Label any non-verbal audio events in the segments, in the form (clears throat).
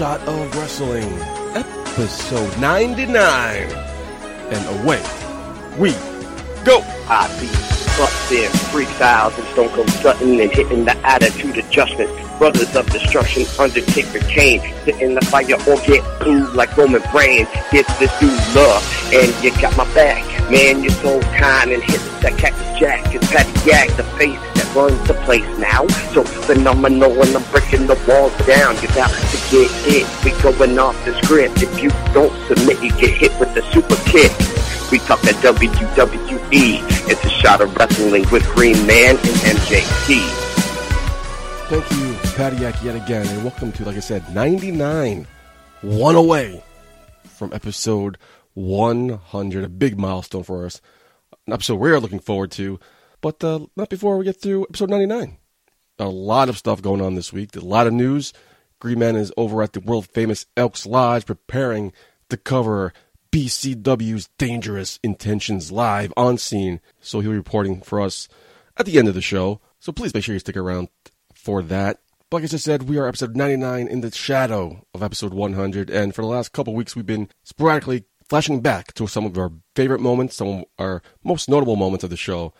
Shot of Wrestling, episode 99. And away we go. I be busting freestyles and Stone Cold Stunner and hitting the attitude adjustment. Brothers of Destruction, Undertaker Kane, hitting the fire or get blue like Roman Reigns. Get this dude love and you got my back. Man, you're so kind and hit that cactus jack. It's Patty Yak, the face runs the place now. So phenomenal when I'm breaking the walls down. You're about to get hit. We going off the script. If you don't submit, you get hit with the super kick. We talk at WWE. It's a shot of wrestling with Green Man and MJT. Thank you, Patty Yak, yet again, and welcome to, like I said, 99. One away from episode 100. A big milestone for us. An episode we're looking forward to, but uh, not before we get through episode 99. A lot of stuff going on this week, a lot of news. Green Man is over at the world famous Elks Lodge preparing to cover BCW's Dangerous Intentions live on scene. So he'll be reporting for us at the end of the show. So please make sure you stick around for that. But like I just said, we are episode 99 in the shadow of episode 100. And for the last couple weeks, we've been sporadically flashing back to some of our favorite moments, some of our most notable moments of the show.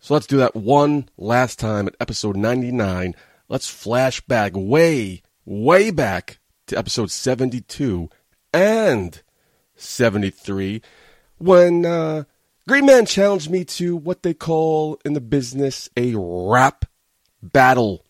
So let's do that one last time at episode 99. Let's flash back way, way back to episode 72 and 73 when uh, Green Man challenged me to what they call in the business a rap battle.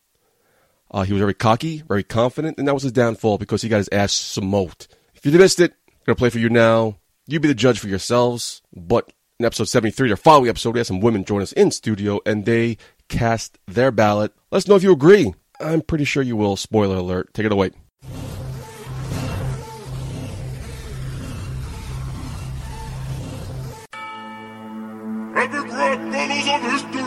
Uh, he was very cocky, very confident, and that was his downfall because he got his ass smoked. If you missed it, I'm going to play for you now. You be the judge for yourselves. But in episode 73, our following episode, we had some women join us in studio and they cast their ballot. Let us know if you agree. I'm pretty sure you will. Spoiler alert. Take it away. Epic Rap Battles of History!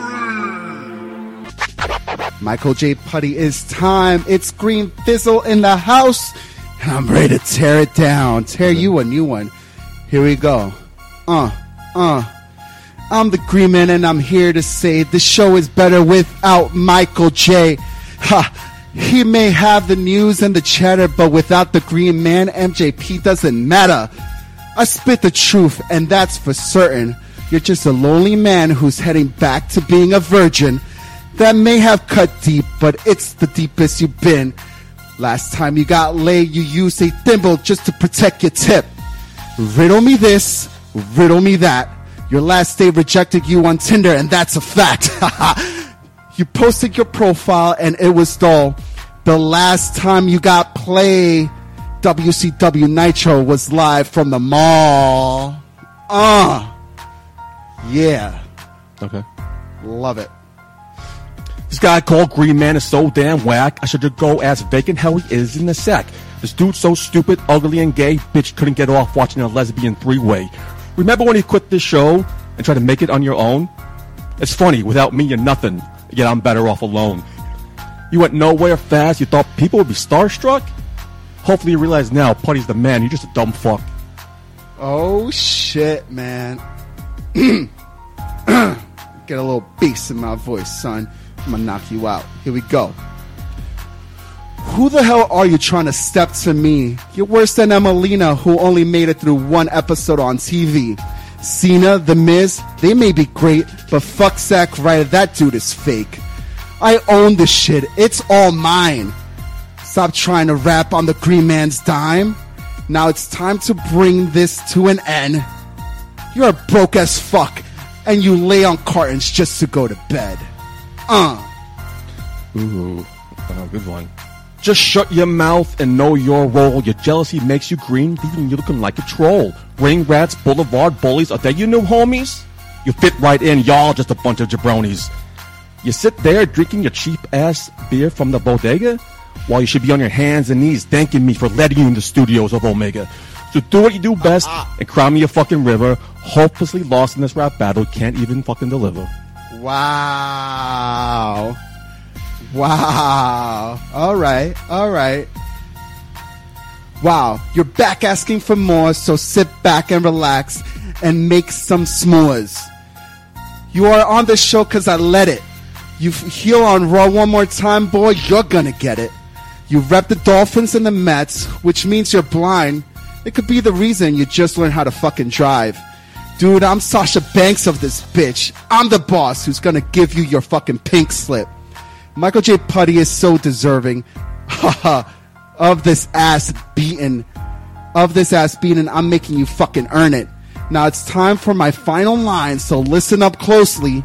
Michael J. Putty is time. It's Green Fizzle in the house, and I'm ready to tear it down. Tear you a new one. Here we go. Uh, uh. I'm the Green Man, and I'm here to say the show is better without Michael J. Ha! He may have the news and the chatter, but without the Green Man, MJP doesn't matter. I spit the truth, and that's for certain. You're just a lonely man who's heading back to being a virgin. That may have cut deep, but it's the deepest you've been. Last time you got laid, you used a thimble just to protect your tip. Riddle me this, riddle me that. Your last date rejected you on Tinder, and that's a fact. (laughs) you posted your profile, and it was dull. The last time you got play, WCW Nitro was live from the mall. Uh. Yeah. Okay. Love it. This guy called Green Man is so damn whack. I should just go ask vacant how he is in the sack. This dude's so stupid, ugly, and gay. Bitch couldn't get off watching a lesbian three-way. Remember when you quit this show and tried to make it on your own? It's funny. Without me, you're nothing. Yet I'm better off alone. You went nowhere fast. You thought people would be starstruck. Hopefully, you realize now, Putty's the man. You're just a dumb fuck. Oh shit, man. (clears throat) Get a little bass in my voice, son. I'm gonna knock you out. Here we go. Who the hell are you trying to step to me? You're worse than Emmalina, who only made it through one episode on TV. Cena, The Miz, they may be great, but fuck Zack Ryder, that dude is fake. I own this shit. It's all mine. Stop trying to rap on the Green Man's dime. Now it's time to bring this to an end. You're broke as fuck, and you lay on cartons just to go to bed. Uh. Ooh, uh, good one. Just shut your mouth and know your role. Your jealousy makes you green, leaving you looking like a troll. Ring rats, boulevard bullies, are they your new homies? You fit right in, y'all just a bunch of jabronis. You sit there drinking your cheap ass beer from the bodega while you should be on your hands and knees thanking me for letting you in the studios of Omega. So do what you do best ah, ah. and cry me a fucking river. Hopelessly lost in this rap battle, can't even fucking deliver. Wow. Wow. All right. All right. Wow. You're back asking for more, so sit back and relax and make some s'mores. You are on the show because I let it. You heel on Raw one more time, boy, you're gonna get it. You rep the Dolphins and the Mets, which means you're blind. It could be the reason you just learned how to fucking drive. Dude, I'm Sasha Banks of this bitch. I'm the boss who's gonna give you your fucking pink slip. Michael J. Putty is so deserving, of this ass beating. Of this ass beating, I'm making you fucking earn it. Now it's time for my final line, so listen up closely.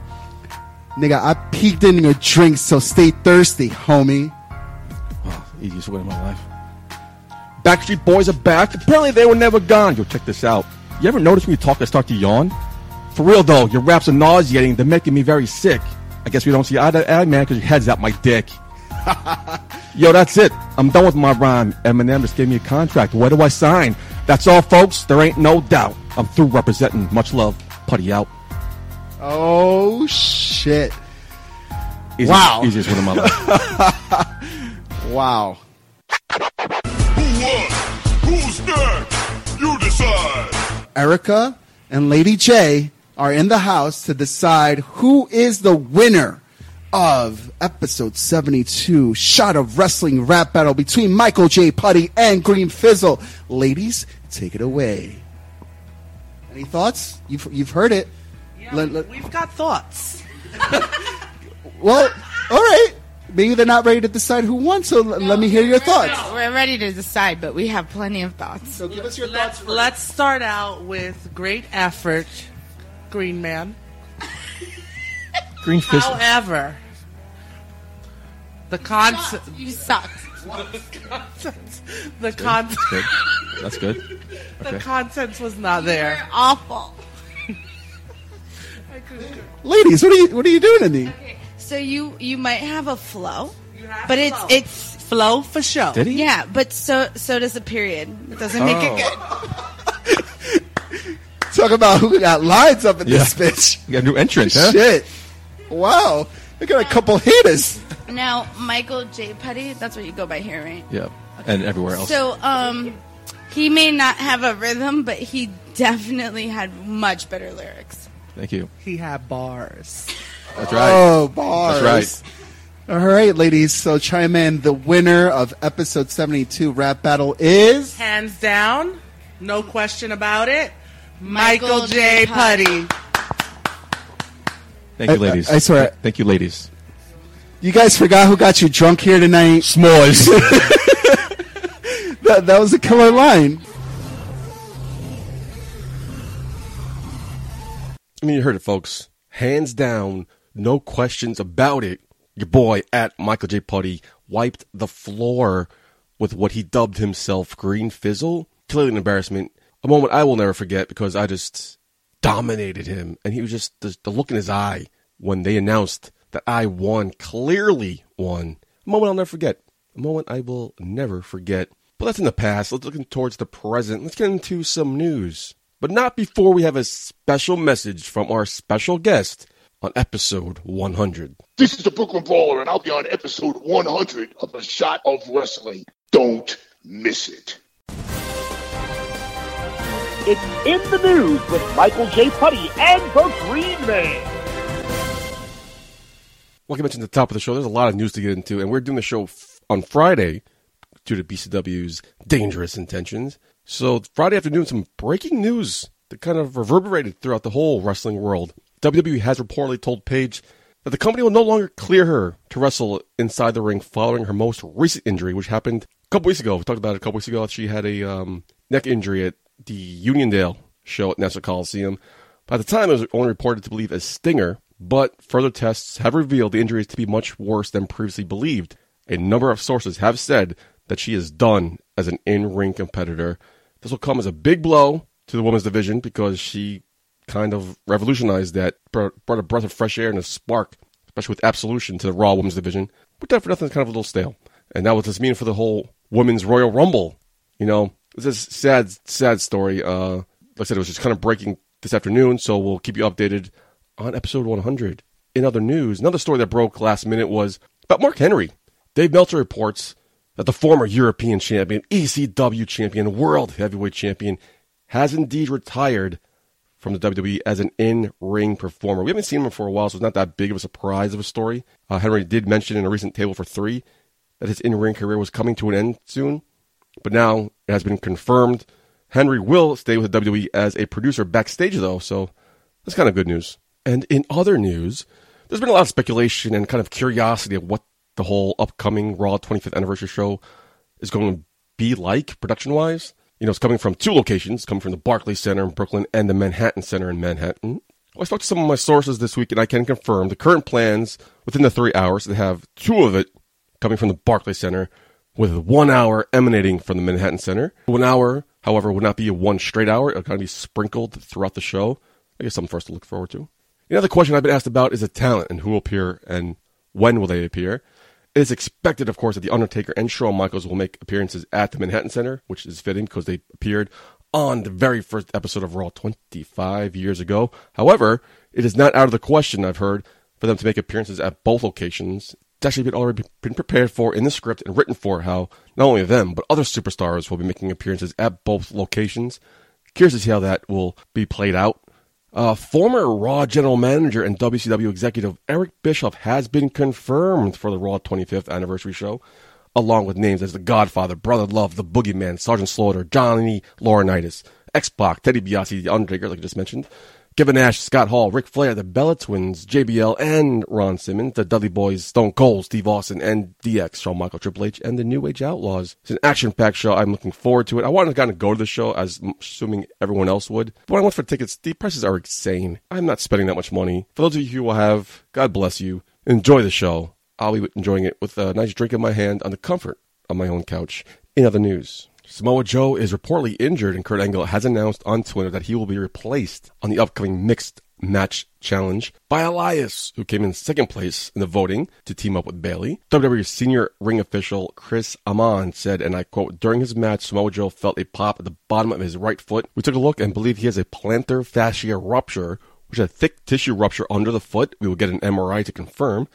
Nigga, I peeked in your drink, so stay thirsty, homie. Well, easiest way of my life. Backstreet Boys are back. Apparently they were never gone. Yo, check this out. You ever notice when you talk, I start to yawn? For real though, your raps are nauseating. They're making me very sick. I guess we don't see eye to eye, man, because your head's out my dick. (laughs) Yo, that's it. I'm done with my rhyme. Eminem just gave me a contract. Where do I sign? That's all, folks. There ain't no doubt. I'm through representing. Much love. Putty out. Oh shit. Easiest, Wow. Easiest one of my life. (laughs) Wow. Who won? Who's next? You decide. Erica and Lady J are in the house to decide who is the winner of episode 72 shot of wrestling rap battle between Michael J. Putty and Green Fizzle. Ladies, take it away. Any thoughts? You've, you've heard it. Yeah, Let- let- we've got thoughts. (laughs) Well, all right. Maybe they're not ready to decide who won, so l- let me hear your thoughts. We're ready to decide, but we have plenty of thoughts. So give us your Let's, thoughts. first. let's start out with great effort, Green Man. Green fist. However, the concept, You suck. (laughs) the con, Good. That's good. (laughs) the Okay. contents was not there. You're awful. (laughs) Ladies, what are you what are you doing in the So you you might have a flow, have but it's flow. it's Flow for show. Did he? yeah, but so so does a period. It doesn't make Oh. it good. Talk about who got lines up in this bitch. (laughs) You got a new entrance, huh? Shit. Wow. We got a couple hitters. Now Michael J. Putty, that's what you go by here, right? Yeah. And everywhere else. So um, he may not have a rhythm, but he definitely had much better lyrics. Thank you. He had bars. That's right. Oh, bars. That's right. All right, ladies. So chime in. The winner of episode 72 rap battle is. Hands down, no question about it. Michael Michael, J. J. Putty. Thank you, I- ladies. I- I swear- Thank you, ladies. You guys forgot who got you drunk here tonight? S'mores. (laughs) That, that was a killer line. I mean, you heard it, folks. Hands down, no questions about it. Your boy at Michael J. Putty wiped the floor with what he dubbed himself Green Fizzle. Clearly an embarrassment. A moment I will never forget because I just dominated him. And he was just, the, the look in his eye when they announced that I won, clearly won. A moment I'll never forget. A moment I will never forget. But that's in the past. Let's look towards the present. Let's get into some news. But not before we have a special message from our special guest on episode 100. This is the Brooklyn Brawler, and I'll be on episode 100 of A Shot of Wrestling. Don't miss it. It's in the news with Michael J. Putty and the Green Man. Like I mentioned at the top of the show, there's a lot of news to get into, and we're doing the show f- on Friday due to BCW's dangerous intentions. So Friday afternoon, some breaking news that kind of reverberated throughout the whole wrestling world. WWE has reportedly told Paige that the company will no longer clear her to wrestle inside the ring following her most recent injury, which happened a couple weeks ago. We talked about it a couple weeks ago. She had a um, neck injury at the Uniondale show at Nassau Coliseum. By the time, it was only reported to believe as stinger, but further tests have revealed the injury to be much worse than previously believed. A number of sources have said that she is done as an in-ring competitor. This will come as a big blow to the women's division because she kind of revolutionized that, brought brought a breath of fresh air and a spark, especially with Absolution to the Raw Women's division. But that for nothing is kind of a little stale. And now what does this mean for the whole Women's Royal Rumble? You know, it's a sad, sad story. Uh, like I said, it was just kind of breaking this afternoon, so we'll keep you updated on episode 100. In other news, another story that broke last minute was about Mark Henry. Dave Meltzer reports that the former European champion, ECW champion, world heavyweight champion, has indeed retired from the WWE as an in-ring performer. We haven't seen him for a while, so it's not that big of a surprise of a story. Uh, Henry did mention in a recent table for three that his in-ring career was coming to an end soon, but now it has been confirmed. Henry will stay with the WWE as a producer backstage, though, so that's kind of good news. And in other news, there's been a lot of speculation and kind of curiosity of what the whole upcoming Raw 25th anniversary show is going to be like production wise. You know, it's coming from two locations, coming from the Barclays Center in Brooklyn and the Manhattan Center in Manhattan. I spoke to some of my sources this week, and I can confirm the current plans within the three hours. They have two of it coming from the Barclays Center, with one hour emanating from the Manhattan Center. One hour, however, would not be a one straight hour. It'll kind of be sprinkled throughout the show. I guess something for us to look forward to. Another question I've been asked about is the talent and who will appear and when will they appear. It is expected, of course, that The Undertaker and Shawn Michaels will make appearances at the Manhattan Center, which is fitting because they appeared on the very first episode of Raw 25 years ago. However, it is not out of the question, I've heard, for them to make appearances at both locations. It's actually been already been prepared for in the script and written for how not only them, but other superstars will be making appearances at both locations. Curious to see how that will be played out. Uh, former Raw general manager and WCW executive Eric Bischoff has been confirmed for the Raw 25th anniversary show, along with names as The Godfather, Brother Love, The Boogeyman, Sergeant Slaughter, Johnny Laurinaitis, X-Pac, Teddy DiBiase, The Undertaker, like I just mentioned, Kevin Nash, Scott Hall, Ric Flair, the Bella Twins, JBL, and Ron Simmons, the Dudley Boys, Stone Cold, Steve Austin, and DX, Shawn Michael, Triple H, and the New Age Outlaws. It's an action-packed show. I'm looking forward to it. I wanted to kind of go to the show, as assuming everyone else would. But when I went for tickets, the prices are insane. I'm not spending that much money. For those of you who will have, God bless you, enjoy the show. I'll be enjoying it with a nice drink in my hand on the comfort of my own couch. In other news, Samoa Joe is reportedly injured, and Kurt Angle has announced on Twitter that he will be replaced on the upcoming mixed match challenge by Elias, who came in second place in the voting to team up with Bayley. WWE senior ring official Chris Amann said, and I quote, during his match, Samoa Joe felt a pop at the bottom of his right foot. We took a look and believe he has a plantar fascia rupture, which is a thick tissue rupture under the foot. We will get an MRI to confirm.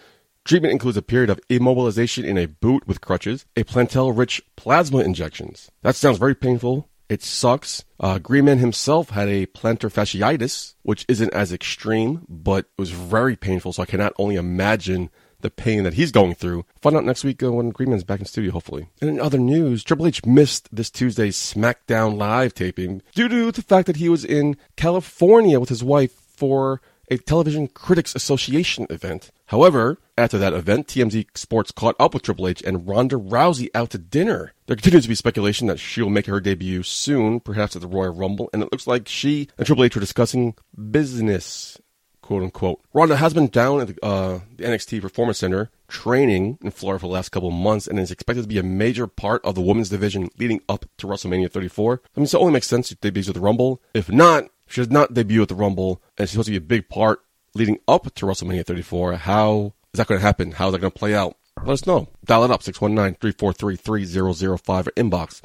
Treatment includes a period of immobilization in a boot with crutches, a platelet-rich plasma injections. That sounds very painful. It sucks. Uh, Greenman himself had a plantar fasciitis, which isn't as extreme, but it was very painful. So I cannot only imagine the pain that he's going through. Find out next week uh, when Greenman's back in studio, hopefully. And in other news, Triple H missed this Tuesday's SmackDown live taping due to the fact that he was in California with his wife for a Television Critics Association event. However, after that event, TMZ Sports caught up with Triple H and Ronda Rousey out to dinner. There continues to be speculation that she'll make her debut soon, perhaps at the Royal Rumble, and it looks like she and Triple H are discussing business, quote unquote. Ronda has been down at the, uh, the NXT Performance Center training in Florida for the last couple months and is expected to be a major part of the women's division leading up to WrestleMania 34. I mean, so it only makes sense she debuts at the Rumble. If not, she does not debut at the Rumble, and she's supposed to be a big part leading up to WrestleMania 34. How is that going to happen? How is that going to play out? Let us know. Dial it up, 619-343-3005 or inbox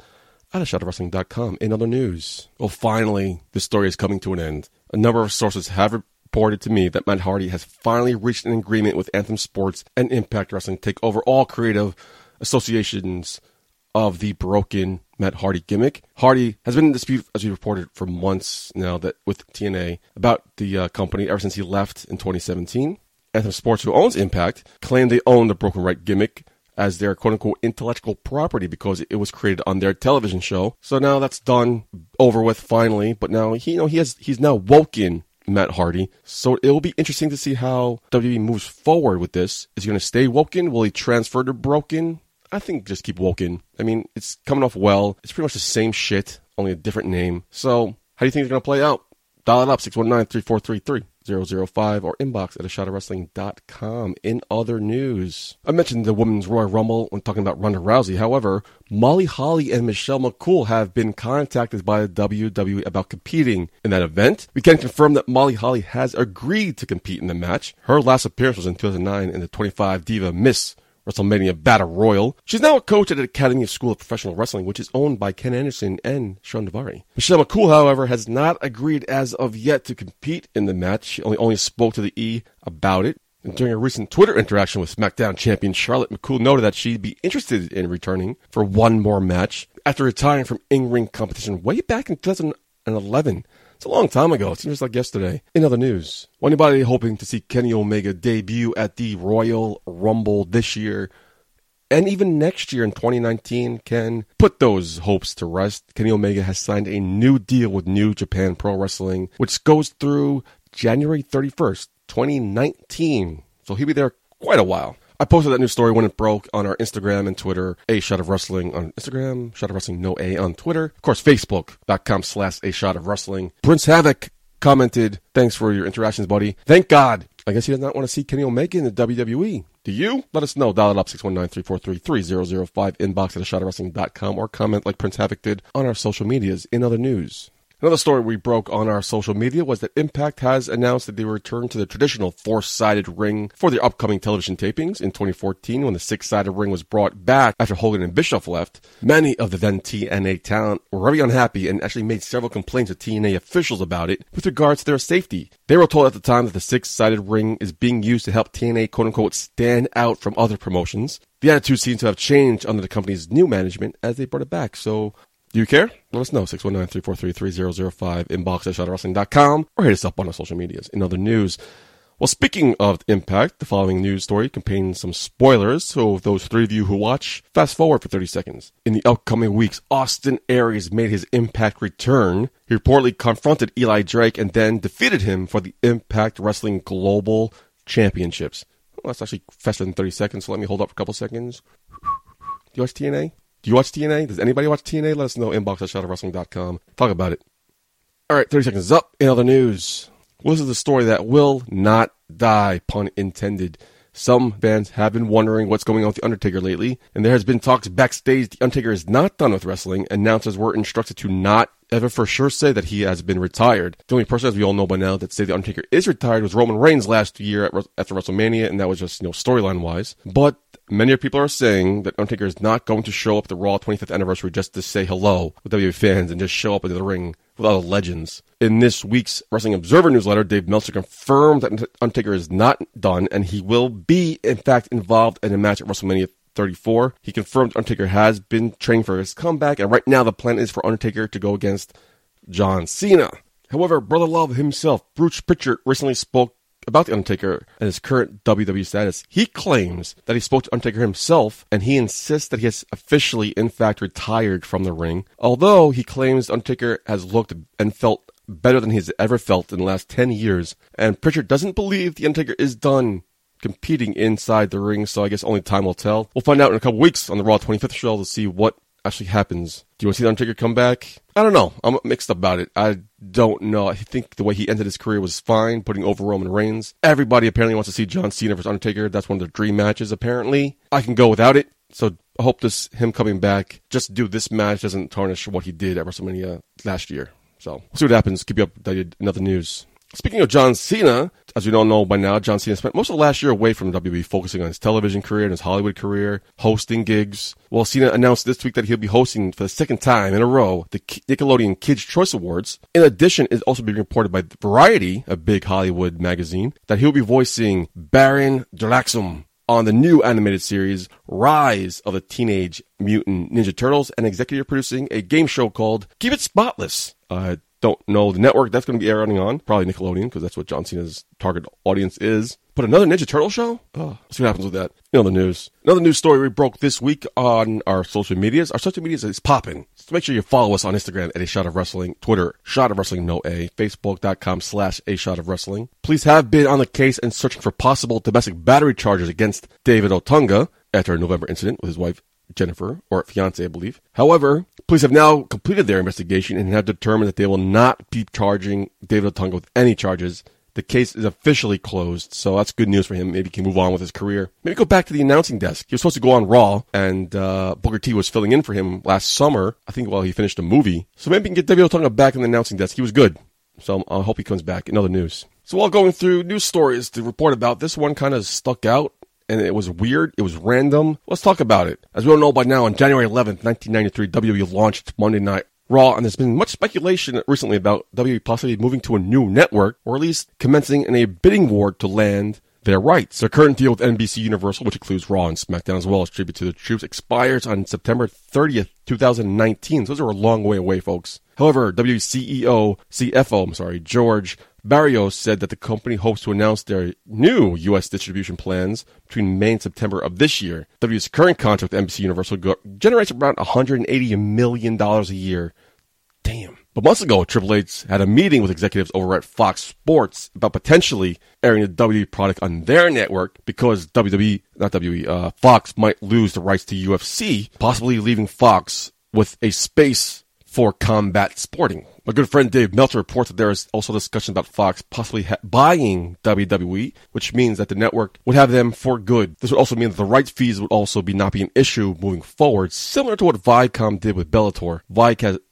at ashotofwrestling.com. In other news, well, finally, this story is coming to an end. A number of sources have reported to me that Matt Hardy has finally reached an agreement with Anthem Sports and Impact Wrestling to take over all creative associations of the broken Matt Hardy gimmick. Hardy has been in dispute, as we reported, for months now that with TNA about the uh, company ever since he left in 2017. Anthem Sports, who owns Impact, claimed they own the Broken Right gimmick as their quote unquote intellectual property because it was created on their television show. So now that's done, over with finally. But now he, you know, he has he's now woken Matt Hardy. So it will be interesting to see how WWE moves forward with this. Is he going to stay woken? Will he transfer to Broken? I think just keep woken. I mean, it's coming off well. It's pretty much the same shit, only a different name. So how do you think it's going to play out? Dial it up, 619-343-005 or inbox at ashotofwrestling.com. In other news, I mentioned the Women's Royal Rumble when talking about Ronda Rousey. However, Molly Holly and Michelle McCool have been contacted by the WWE about competing in that event. We can confirm that Molly Holly has agreed to compete in the match. Her last appearance was in 2009 in the 25 Diva Miss WrestleMania Battle Royal. She's now a coach at the Academy of School of Professional Wrestling, which is owned by Ken Anderson and Shawn Daivari. Michelle McCool, however, has not agreed as of yet to compete in the match. She only, only spoke to the E about it. And during a recent Twitter interaction with SmackDown champion Charlotte, McCool noted that she'd be interested in returning for one more match after retiring from in-ring competition way back in 2011. It's a long time ago. It seems like yesterday. In other news, anybody hoping to see Kenny Omega debut at the Royal Rumble this year and even next year in 2019 can put those hopes to rest. Kenny Omega has signed a new deal with New Japan Pro Wrestling, which goes through January 31st, 2019. So he'll be there quite a while. I posted that new story when it broke on our Instagram and Twitter, A Shot of Wrestling on Instagram, Shot of Wrestling No A on Twitter. Of course, Facebook.com slash A Shot of Wrestling. Prince Havoc commented, thanks for your interactions, buddy. Thank God. I guess he does not want to see Kenny Omega in the WWE. Do you? Let us know. Dial it up 619-343-3005 inbox at a shot of wrestling.com or comment like Prince Havoc did on our social medias. In other news, Another story we broke on our social media was that Impact has announced that they return to the traditional four-sided ring for their upcoming television tapings in 2014 when the six-sided ring was brought back after Hogan and Bischoff left. Many of the then TNA talent were very unhappy and actually made several complaints to TNA officials about it with regards to their safety. They were told at the time that the six-sided ring is being used to help TNA quote-unquote stand out from other promotions. The attitude seems to have changed under the company's new management as they brought it back. So do you care? Let us know. 619-343-3005, inbox at shotofwrestling.com, or hit us up on our social medias. In other news, well, speaking of Impact, the following news story contains some spoilers, so those three of you who watch, fast forward for 30 seconds. In the upcoming weeks, Austin Aries made his Impact return. He reportedly confronted Eli Drake and then defeated him for the Impact Wrestling Global Championships. Well, that's actually faster than 30 seconds, so let me hold up for a couple seconds. Do you watch TNA? Do you watch TNA? Does anybody watch TNA? Let us know. Inbox at shotofwrestling.com. Talk about it. All right, 30 seconds up. In other news, well, this is the story that will not die, pun intended. Some fans have been wondering what's going on with The Undertaker lately, and there has been talks backstage The Undertaker is not done with wrestling. Announcers were instructed to not ever for sure say that he has been retired. The only person, as we all know by now, that say The Undertaker is retired was Roman Reigns last year at, after WrestleMania, and that was just, you know, storyline wise. But many people are saying that Undertaker is not going to show up the Raw 25th anniversary just to say hello with WWE fans and just show up into the ring with all the legends. In this week's Wrestling Observer newsletter, Dave Meltzer confirmed that Undertaker is not done and he will be, in fact, involved in a match at WrestleMania 34. He confirmed Undertaker has been training for his comeback, and right now the plan is for Undertaker to go against John Cena. However, Brother Love himself, Bruce Pritchard, recently spoke about The Undertaker and his current WWE status. He claims that he spoke to Undertaker himself and he insists that he has officially, in fact, retired from the ring. Although he claims Undertaker has looked and felt better than he's ever felt in the last 10 years. And Pritchard doesn't believe The Undertaker is done competing inside the ring, so I guess only time will tell. We'll find out in a couple weeks on the Raw 25th show to see what actually happens. Do you want to see the Undertaker come back? I don't know. I'm mixed about it. I don't know. I think the way he ended his career was fine, putting over Roman Reigns. Everybody apparently wants to see John Cena versus Undertaker. That's one of their dream matches, apparently. I can go without it. So I hope this him coming back, just do this match doesn't tarnish what he did at WrestleMania last year. So we'll see what happens. Keep you updated in other news. Speaking of John Cena, as we don't know by now, John Cena spent most of the last year away from WWE, focusing on his television career and his Hollywood career, hosting gigs. Well, Cena announced this week that he'll be hosting for the second time in a row the Nickelodeon Kids Choice Awards. In addition, it's also being reported by Variety, a big Hollywood magazine, that he'll be voicing Baron Draxum on the new animated series Rise of the Teenage Mutant Ninja Turtles and executive producing a game show called Keep It Spotless. Uh, don't know the network that's going to be airing on. Probably Nickelodeon because that's what John Cena's target audience is. But another Ninja Turtle show? Oh, see what happens with that. You know the news. Another news story we broke this week on our social medias. Our social medias is popping. So make sure you follow us on Instagram at A Shot of Wrestling, Twitter, Shot of Wrestling No A, Facebook.com slash A Shot of Wrestling. Police have been on the case and searching for possible domestic battery charges against David Otunga after a November incident with his wife Jennifer, or fiance, I believe. However, police have now completed their investigation and have determined that they will not be charging David Otunga with any charges. The case is officially closed, so that's good news for him. Maybe he can move on with his career. Maybe go back to the announcing desk. He was supposed to go on Raw, and uh, Booker T was filling in for him last summer, I think while he finished a movie. So maybe we can get David Otunga back in the announcing desk. He was good. So I hope he comes back. In other news. So while going through news stories to report about, this one kind of stuck out and it was weird. It was random. Let's talk about it. As we all know by now, on January 11th, 1993, WWE launched Monday Night Raw, and there's been much speculation recently about WWE possibly moving to a new network, or at least commencing in a bidding war to land their rights. Their current deal with NBC Universal, which includes Raw and SmackDown as well as tribute to the troops, expires on September 30th, 2019. So those are a long way away, folks. However, WCEO, CFO, I'm sorry, George Barrios said that the company hopes to announce their new U.S. distribution plans between May and September of this year. W's current contract with NBC Universal generates around $180 million a year. Damn. But months ago, Triple H had a meeting with executives over at Fox Sports about potentially airing the WWE product on their network because WWE, not WWE, uh, Fox might lose the rights to UFC, possibly leaving Fox with a space for combat sporting. My good friend Dave Meltzer reports that there is also discussion about Fox possibly ha- buying WWE, which means that the network would have them for good. This would also mean that the rights fees would also be not be an issue moving forward, similar to what Viacom did with Bellator.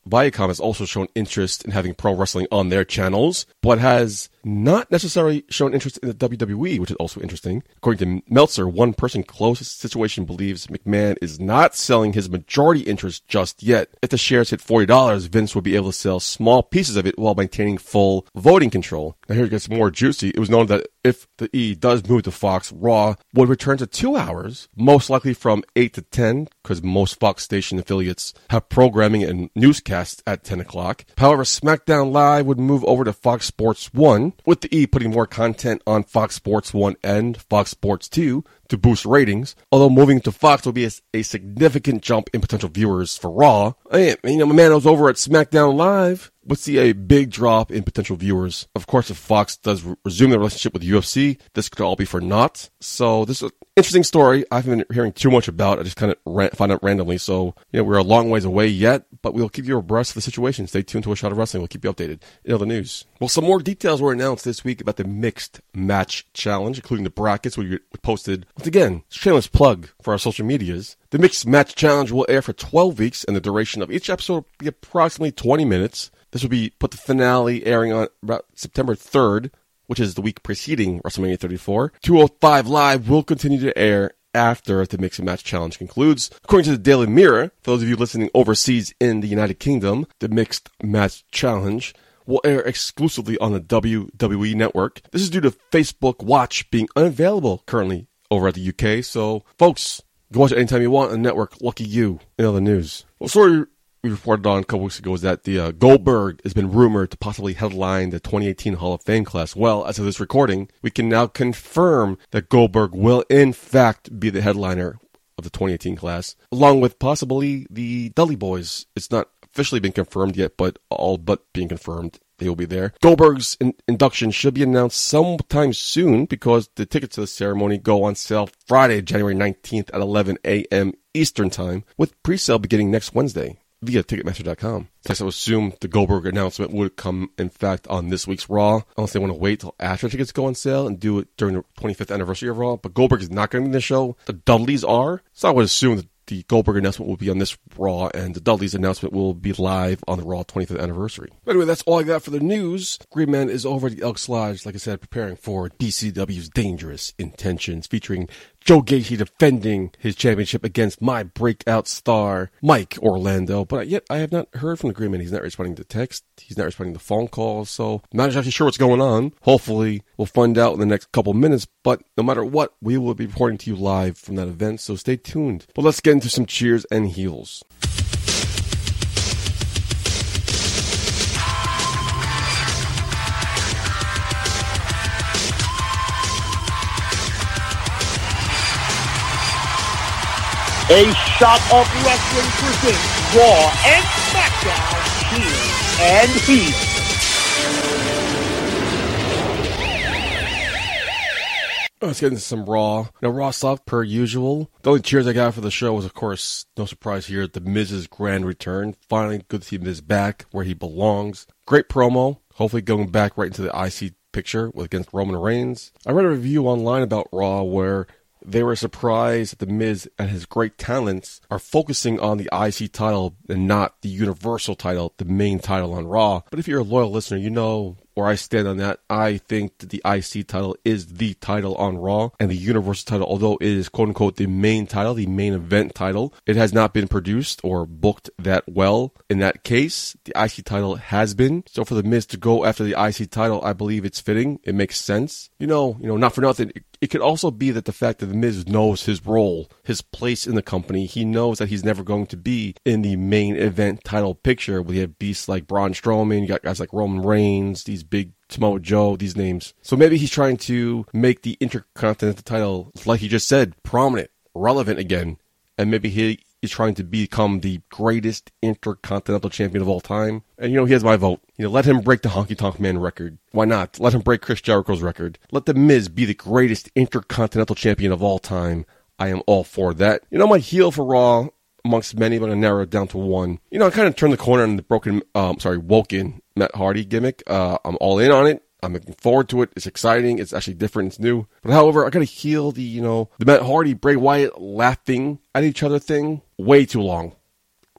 Viacom, has also shown interest in having pro wrestling on their channels, but has not necessarily shown interest in the WWE, which is also interesting. According to Meltzer, one person close to the situation believes McMahon is not selling his majority interest just yet. If the shares hit $40, Vince would be able to sell small pieces of it while maintaining full voting control. Now here it gets more juicy. It was known that if the E does move to Fox, Raw would return to two hours, most likely from 8 to 10, because most Fox station affiliates have programming and newscasts at 10 o'clock. However, SmackDown Live would move over to Fox Sports 1, with the E putting more content on Fox Sports 1 and Fox Sports 2 to boost ratings. Although moving to Fox will be a, a significant jump in potential viewers for Raw. I, you know, my man was over at SmackDown Live would see a big drop in potential viewers. Of course, if Fox does re- resume the relationship with UFC, this could all be for naught. So this is an interesting story. I haven't been hearing too much about. I just kind of ran- find out randomly. So you know, we're a long ways away yet, but we'll keep you abreast of the situation. Stay tuned to a shot of wrestling. We'll keep you updated in other news. Well, some more details were announced this week about the mixed match challenge, including the brackets we posted. Once again, shameless plug for our social medias. The mixed match challenge will air for 12 weeks, and the duration of each episode will be approximately 20 minutes. This will be put the finale airing on about September 3rd, which is the week preceding WrestleMania 34. 205 Live will continue to air after the Mix and Match Challenge concludes. According to the Daily Mirror, for those of you listening overseas in the United Kingdom, the Mixed Match Challenge will air exclusively on the WWE network. This is due to Facebook Watch being unavailable currently over at the UK. So, folks, go watch it anytime you want on the network. Lucky you. In other news. Well, sorry we reported on a couple weeks ago is that the uh, Goldberg has been rumored to possibly headline the 2018 Hall of Fame class. Well, as of this recording, we can now confirm that Goldberg will in fact be the headliner of the 2018 class, along with possibly the Dudley Boys. It's not officially been confirmed yet, but all but being confirmed. They will be there. Goldberg's in- induction should be announced sometime soon because the tickets to the ceremony go on sale Friday, January 19th at 11 a.m. Eastern Time, with pre-sale beginning next Wednesday via Ticketmaster.com. Guess I would assume the Goldberg announcement would come, in fact, on this week's Raw, unless they want to wait till after tickets go on sale and do it during the 25th anniversary of Raw. But Goldberg is not going to be in the show. The Dudleys are. So I would assume that the Goldberg announcement will be on this Raw, and the Dudleys announcement will be live on the Raw 25th anniversary. But anyway, that's all I got for the news. Green Man is over at the Elks Lodge, like I said, preparing for BCW's Dangerous Intentions, featuring Joe Gacy defending his championship against my breakout star, Mike Orlando. But yet, I have not heard from the Green Man. He's not responding to text. He's not responding to phone calls. So, I'm not exactly sure what's going on. Hopefully, we'll find out in the next couple minutes. But no matter what, we will be reporting to you live from that event. So, stay tuned. But let's get into some cheers and heels. A shot of wrestling presents Raw and SmackDown Cheers and Heat. Oh, let's get into some Raw. Now, Raw stuff per usual. The only cheers I got for the show was, of course, no surprise here, The Miz's grand return. Finally, good to see Miz back where he belongs. Great promo. Hopefully, going back right into the IC picture with against Roman Reigns. I read a review online about Raw where they were surprised that The Miz and his great talents are focusing on the IC title and not the Universal title, the main title on Raw. But if you're a loyal listener, you know where I stand on that. I think that the IC title is the title on Raw and the Universal title, although it is quote unquote the main title, the main event title, it has not been produced or booked that well. In that case, the IC title has been. So for the Miz to go after the IC title, I believe it's fitting. It makes sense. You know, you know, not for nothing. It, it could also be that the fact that the Miz knows his role, his place in the company, he knows that he's never going to be in the main event title picture. We have beasts like Braun Strowman, you got guys like Roman Reigns, these big Samoa Joe, these names. So maybe he's trying to make the Intercontinental title, like he just said, prominent, relevant again. And maybe he is trying to become the greatest Intercontinental champion of all time. And you know, he has my vote. You know, let him break the Honky Tonk Man record. Why not? Let him break Chris Jericho's record. Let The Miz be the greatest Intercontinental champion of all time. I am all for that. You know, my heel for Raw amongst many, but gonna narrow down to one. You know, I kind of turned the corner on the broken, um, sorry, Woken Matt Hardy gimmick. Uh, I'm all in on it. I'm looking forward to it. It's exciting. It's actually different. It's new. But however, I gotta heel the, you know, the Matt Hardy, Bray Wyatt laughing at each other thing. Way too long.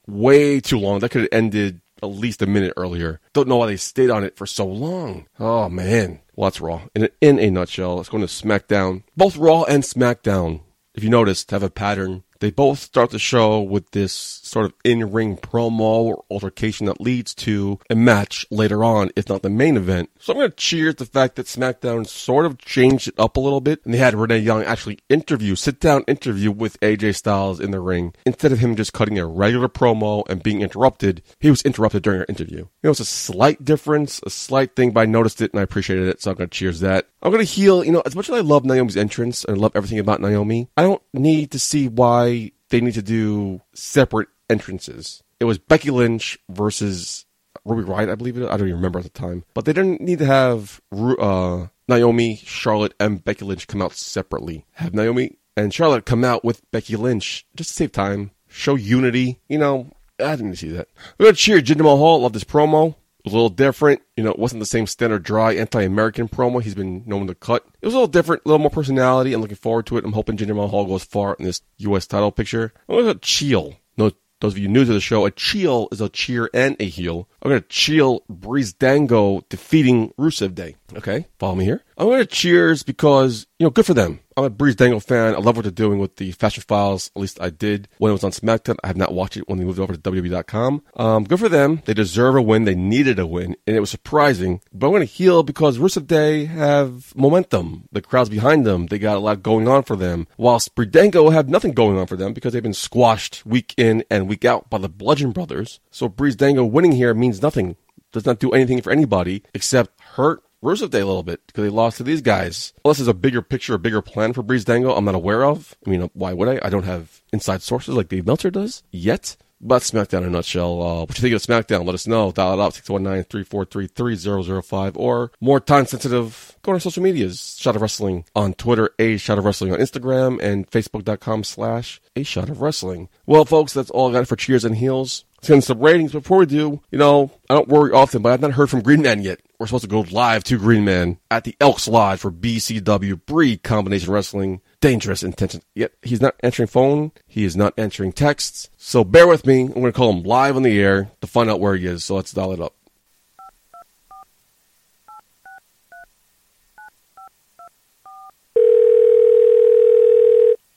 Way too long. That could have ended at least a minute earlier. Don't know why they stayed on it for so long. Oh man. Well, that's Raw. In, in a nutshell, let's go into SmackDown. Both Raw and SmackDown, if you noticed, have a pattern they both start the show with this sort of in ring promo or altercation that leads to a match later on, if not the main event. So I'm going to cheer at the fact that SmackDown sort of changed it up a little bit. And they had Renee Young actually interview, sit down interview with AJ Styles in the ring. Instead of him just cutting a regular promo and being interrupted, he was interrupted during her interview. Know, it's a slight difference, a slight thing, but I noticed it and I appreciated it. So I'm going to cheers that. I'm going to heel, you know, as much as I love Naomi's entrance and love everything about Naomi, I don't need to see why they need to do separate entrances. It was Becky Lynch versus Ruby Riott, I believe it. I don't even remember at the time, but they didn't need to have uh, Naomi, Charlotte, and Becky Lynch come out separately. Have Naomi and Charlotte come out with Becky Lynch just to save time, show unity. You know, I didn't see that. We're gonna cheer Jinder Mahal. Love this promo was a little different. You know, it wasn't the same standard dry anti-American promo he's been known to cut. It was a little different, a little more personality. I'm looking forward to it. I'm hoping Jinder Mahal goes far in this U.S. title picture. I'm going to Cheel. No, those of you new to the show, a Cheel is a cheer and a heel. I'm going to Cheel Breezango defeating Rusev Day. Okay, follow me here. I'm going to cheers because, you know, good for them. I'm a Breezango fan. I love what they're doing with the Fashion Files. At least I did when it was on SmackDown. I have not watched it when they moved over to WWE.com. Um, good for them. They deserve a win. They needed a win, and it was surprising. But I'm going to heel because Rusev Day have momentum. The crowd's behind them. They got a lot going on for them. Whilst Breeze Breezango have nothing going on for them because they've been squashed week in and week out by the Bludgeon Brothers. So Breezango winning here means nothing. Does not do anything for anybody except hurt Rusev Day a little bit because they lost to these guys. Unless there's a bigger picture, a bigger plan for Breezango I'm not aware of. I mean, why would I? I don't have inside sources like Dave Meltzer does yet. But SmackDown in a nutshell. Uh, what you think of SmackDown? Let us know. Dial it up 619-343-3005 or more time sensitive. Go on our social medias. Shot of Wrestling on Twitter, A Shot of Wrestling on Instagram, and Facebook.com slash A Shot of Wrestling. Well, folks, that's all I got for Cheers and Heels. Get some ratings. Before we do, you know, I don't worry often, but I've not heard from Green Man yet. We're supposed to go live to Green Man at the Elks Lodge for BCW Bree Combination Wrestling. Dangerous intention. Yet he's not answering phone. He is not answering texts. So bear with me. I'm going to call him live on the air to find out where he is. So let's dial it up.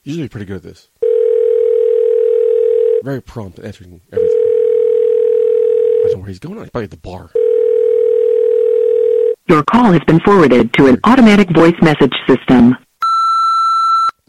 Usually pretty good at this. Very prompt at answering everything. I don't know where he's going. He's probably at the bar. Your call has been forwarded to an automatic voice message system.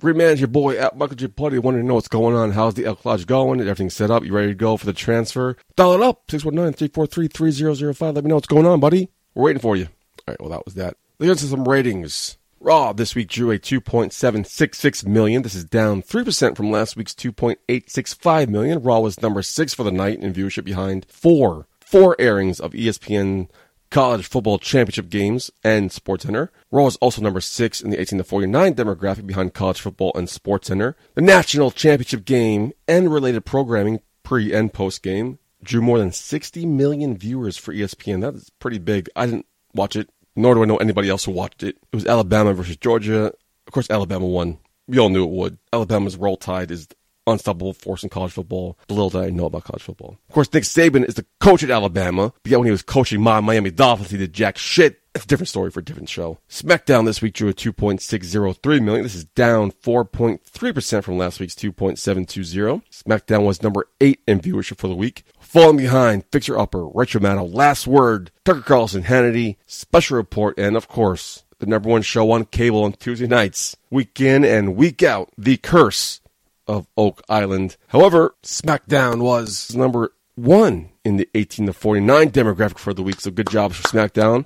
Great your boy at Michael J. Putty. Wanting to know what's going on. How's the Lodge going? Is everything set up? You ready to go for the transfer? Dial it up. 619-343-3005. Let me know what's going on, buddy. We're waiting for you. All right, well, that was that. Let's get into some ratings. Raw this week drew a 2.766 million. This is down 3% from last week's 2.865 million. Raw was number six for the night in viewership behind four, four airings of ESPN college football championship games and SportsCenter. Raw is also number six in the 18 to 49 demographic behind college football and SportsCenter. The national championship game and related programming pre and post game drew more than 60 million viewers for ESPN. That is pretty big. I didn't watch it, nor do I know anybody else who watched it. It was Alabama versus Georgia. Of course, Alabama won. We all knew it would. Alabama's roll tide is unstoppable force in college football. The little that I know about college football. Of course, Nick Saban is the coach at Alabama, but yet when he was coaching my Miami Dolphins, he did jack shit. It's a different story for a different show. SmackDown this week drew a 2.603 million. This is down 4.3% from last week's 2.720. SmackDown was number 8 in viewership for the week. Falling behind, Fixer Upper, Rachel Maddow, Last Word, Tucker Carlson, Hannity, Special Report, and of course, the number one show on cable on Tuesday nights, week in and week out, The Curse of Oak Island. However, SmackDown was number one in the 18 to 49 demographic for the week, so good job for SmackDown.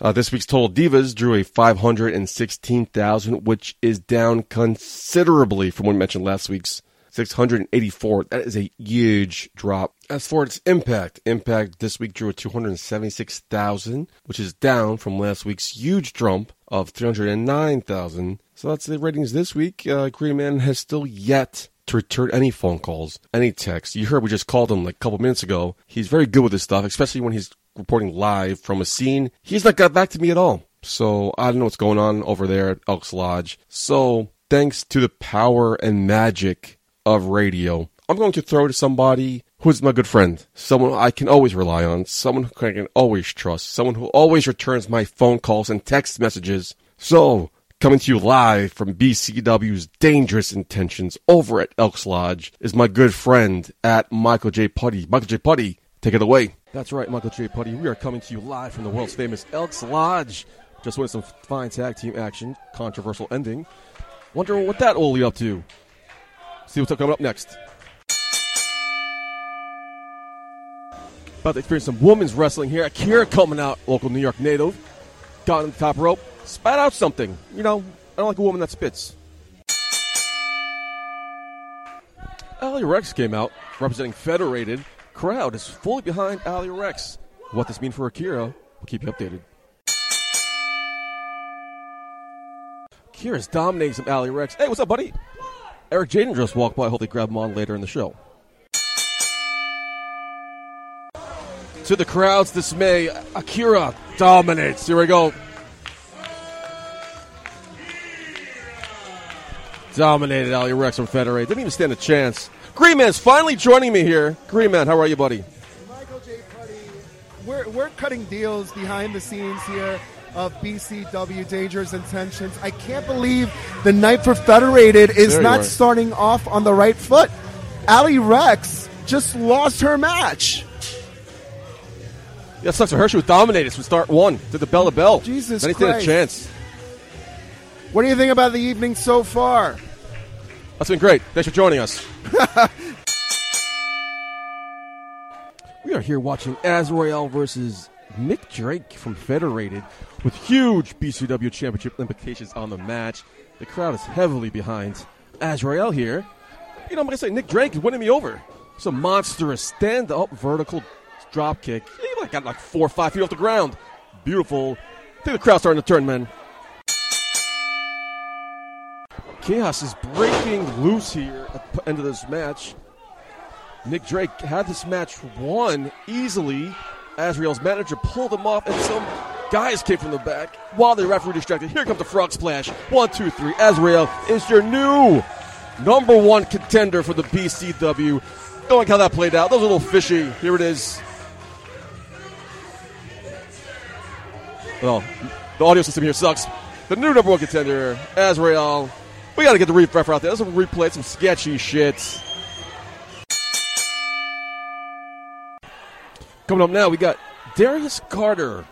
Uh, this week's total divas drew a 516,000, which is down considerably from what we mentioned last week's 684. That is a huge drop. As for its impact, impact this week drew a 276,000, which is down from last week's huge jump of 309,000. So that's the ratings this week. Uh, Green Man has still yet to return any phone calls, any texts. You heard we just called him like a couple minutes ago. He's very good with this stuff, especially when he's reporting live from a scene. He's not got back to me at all. So I don't know what's going on over there at Elks Lodge. So thanks to the power and magic of radio, I'm going to throw to somebody who's my good friend, someone I can always rely on, someone who I can always trust, someone who always returns my phone calls and text messages. So, coming to you live from BCW's Dangerous Intentions over at Elks Lodge is my good friend at Michael J. Putty. Michael J. Putty, take it away. That's right, Michael J. Putty. We are coming to you live from the world's famous Elks Lodge. Just winning some fine tag team action, controversial ending. Wonder what that will lead up to. See what's coming up next. About to experience some women's wrestling here. Akira coming out, local New York native. Got on the top rope, spat out something. You know, I don't like a woman that spits. Ali Rex came out, representing Federated. Crowd is fully behind Ali Rex. What this mean for Akira, we'll keep you updated. Akira's dominating some Ali Rex. Hey, what's up, buddy? Eric Jaden just walked by. I hope they grab him on later in the show. To the crowd's dismay, Akira dominates. Here we go. Dominated Ali Rex from Federate. Didn't even stand a chance. Green Man's finally joining me here. Green Man, how are you, buddy? Michael J. Putty, we're, we're cutting deals behind the scenes here of BCW Dangerous Intentions. I can't believe the night for Federated is not are. starting off on the right foot. Ali Rex just lost her match. Yeah, sucks for her. She was dominated from start one. Did the bell to bell. Jesus Then he did a chance. What do you think about the evening so far? That's been great. Thanks for joining us. (laughs) we are here watching Azrael versus Nick Drake from Federated with huge BCW championship implications on the match. The crowd is heavily behind Azrael here. You know, I'm going to say Nick Drake is winning me over. It's a monstrous stand up vertical drop kick. He like got like four or five feet off the ground. Beautiful. I think the crowd's starting to turn, man. Chaos is breaking loose here at the end of this match. Nick Drake had this match won easily. Azrael's manager pulled him off, and some guys came from the back while the referee distracted. Here comes the frog splash. One, two, three. Azrael is your new number one contender for the BCW. Don't like how that played out. That was a little fishy. Here it is. Well, the audio system here sucks. The new number one contender, Azrael. We got to get the ref out there. Let's replay some sketchy shit. Coming up now, we got Darius Carter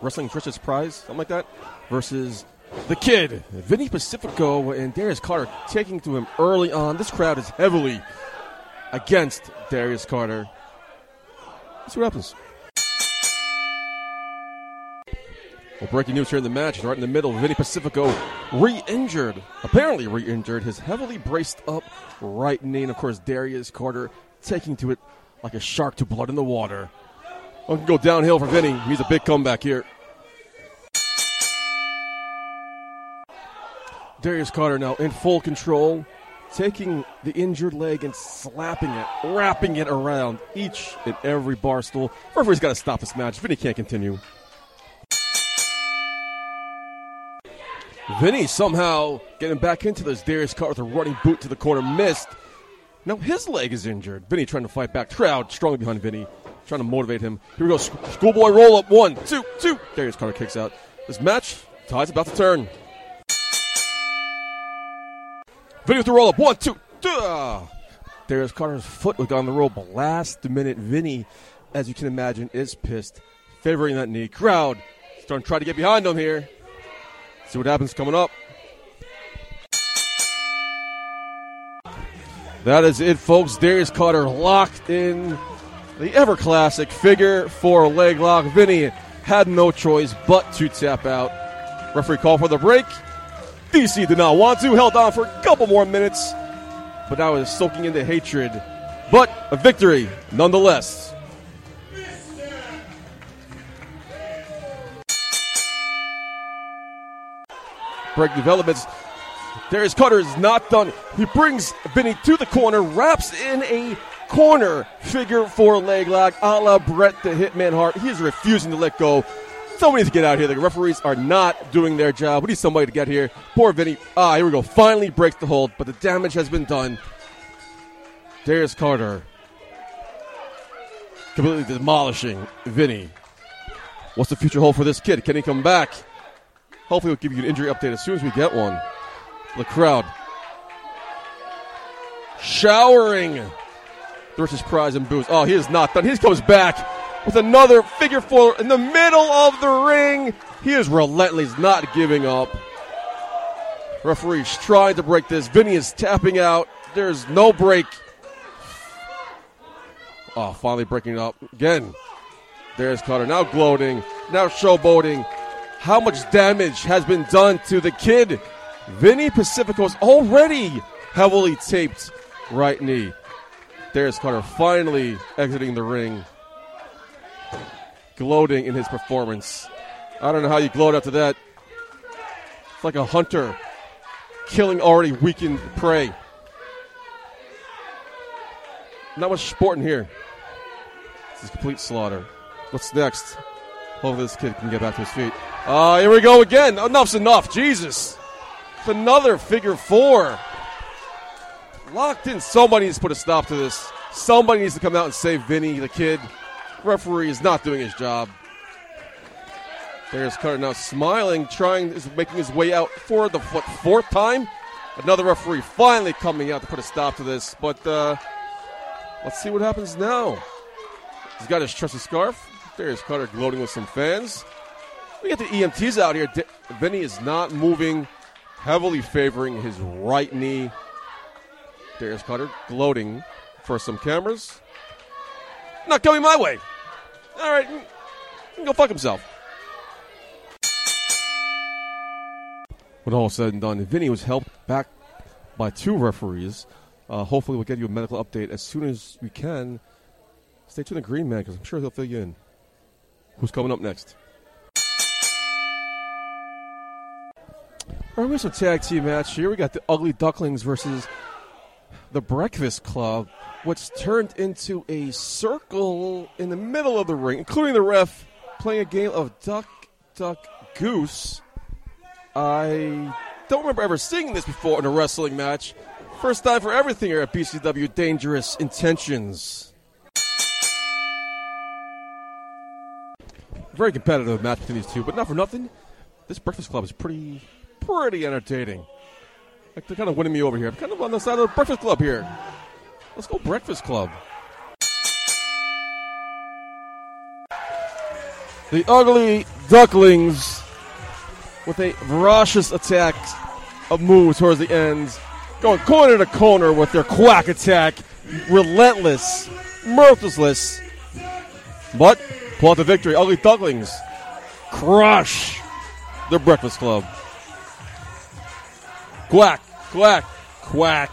wrestling Trish's Prize, something like that, versus the kid, Vinny Pacifico, and Darius Carter taking to him early on. This crowd is heavily against Darius Carter. Let's see what happens. Well, breaking news here in the match, right in the middle, Vinny Pacifico re-injured, apparently re-injured, his heavily braced up right knee, and of course Darius Carter taking to it like a shark to blood in the water. One can go downhill for Vinny. He's a big comeback here. Darius Carter now in full control, taking the injured leg and slapping it, wrapping it around each and every bar stool. Referee's got to stop this match. Vinny can't continue. Vinny somehow getting back into this. Darius Carter with a running boot to the corner, missed. Now his leg is injured. Vinny trying to fight back. Crowd strongly behind Vinny. trying to motivate him. Here we go. Schoolboy roll up. One, two, two. Darius Carter kicks out. This match, tide's about to turn. Vinny with the roll up. One, two, duh. Darius Carter's foot was on the rope. Last minute, Vinny, as you can imagine, is pissed, favoring that knee. Crowd starting to try to get behind him here. See what happens coming up. That is it, folks. Darius Carter locked in the ever classic figure four leg lock. Vinny had no choice but to tap out. Referee called for the break. DC did not want to, held on for a couple more minutes, but now is soaking into hatred. But a victory nonetheless. Break developments. Darius Carter is not done. He brings Vinny to the corner, wraps in a corner figure four leg lock a la Brett the Hitman Hart. He is refusing to let go. Somebody needs to get out here. The referees are not doing their job. We need somebody to get here. Poor Vinny. Ah, here we go. Finally breaks the hold, but the damage has been done. Darius Carter completely demolishing Vinny. What's the future hold for this kid? Can he come back? Hopefully, we'll give you an injury update as soon as we get one. The crowd showering versus prize and booze. Oh, he is not done. He comes back with another figure four in the middle of the ring. He is relentless, not giving up. Referee's trying to break this. Vinny is tapping out. There's no break. Oh, finally breaking it up again. There's Carter now gloating, now showboating. How much damage has been done to the kid? Vinny Pacifico's already heavily taped right knee. Darius Carter finally exiting the ring, gloating in his performance. I don't know how you gloat after that. It's like a hunter killing already weakened prey. Not much sport in here. This is complete slaughter. What's next? Hopefully this kid can get back to his feet. Uh, here we go again. Enough's enough. Jesus. Another figure four. Locked in. Somebody needs to put a stop to this. Somebody needs to come out and save Vinny, the kid. Referee is not doing his job. There's Carter now smiling, trying, is making his way out for the what, fourth time. Another referee finally coming out to put a stop to this. But uh, let's see what happens now. He's got his trusty scarf. There's Carter gloating with some fans. We get the EMTs out here. Vinny is not moving, heavily favoring his right knee. Darius Carter gloating for some cameras. Not coming my way. All right, go fuck himself. When all said and done, Vinny was helped back by two referees. Uh, hopefully, we'll get you a medical update as soon as we can. Stay tuned to Green Man because I'm sure he'll fill you in. Who's coming up next? We have some tag team match here. We got the Ugly Ducklings versus the Breakfast Club, which turned into a circle in the middle of the ring, including the ref playing a game of Duck, Duck, Goose. I don't remember ever seeing this before in a wrestling match. First time for everything here at BCW Dangerous Intentions. Very competitive match between these two, but not for nothing. This Breakfast Club is pretty, pretty entertaining. Like they're kind of winning me over here. I'm kind of on the side of the Breakfast Club here. Let's go Breakfast Club. The ugly ducklings with a ferocious attack of moves towards the end, going corner to corner with their quack attack, relentless, merciless, but out the victory. Ugly ducklings crush the Breakfast Club. Quack, quack, quack.